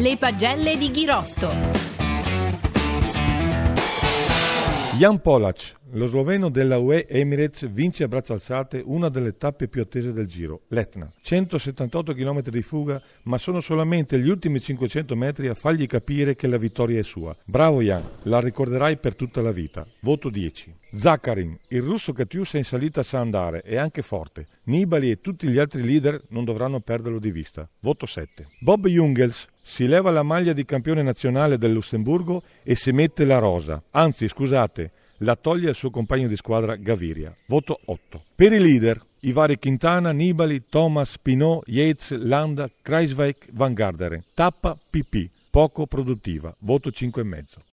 Le pagelle di Ghirotto. Jan Polac, lo sloveno della UE Emirates, vince a braccia alzate una delle tappe più attese del giro, l'Etna. 178 km di fuga, ma sono solamente gli ultimi 500 metri a fargli capire che la vittoria è sua. Bravo Jan, la ricorderai per tutta la vita. Voto 10. Zakharin, il russo Katiusa in salita sa andare, è anche forte. Nibali e tutti gli altri leader non dovranno perderlo di vista. Voto 7. Bob Jungels, si leva la maglia di campione nazionale del Lussemburgo e si mette la rosa. Anzi, scusate, la toglie al suo compagno di squadra Gaviria. Voto 8. Per i leader, i vari Quintana, Nibali, Thomas, Pinot, Yates, Landa, Kreiswijk, Van Garderen. Tappa PP, poco produttiva. Voto 5,5.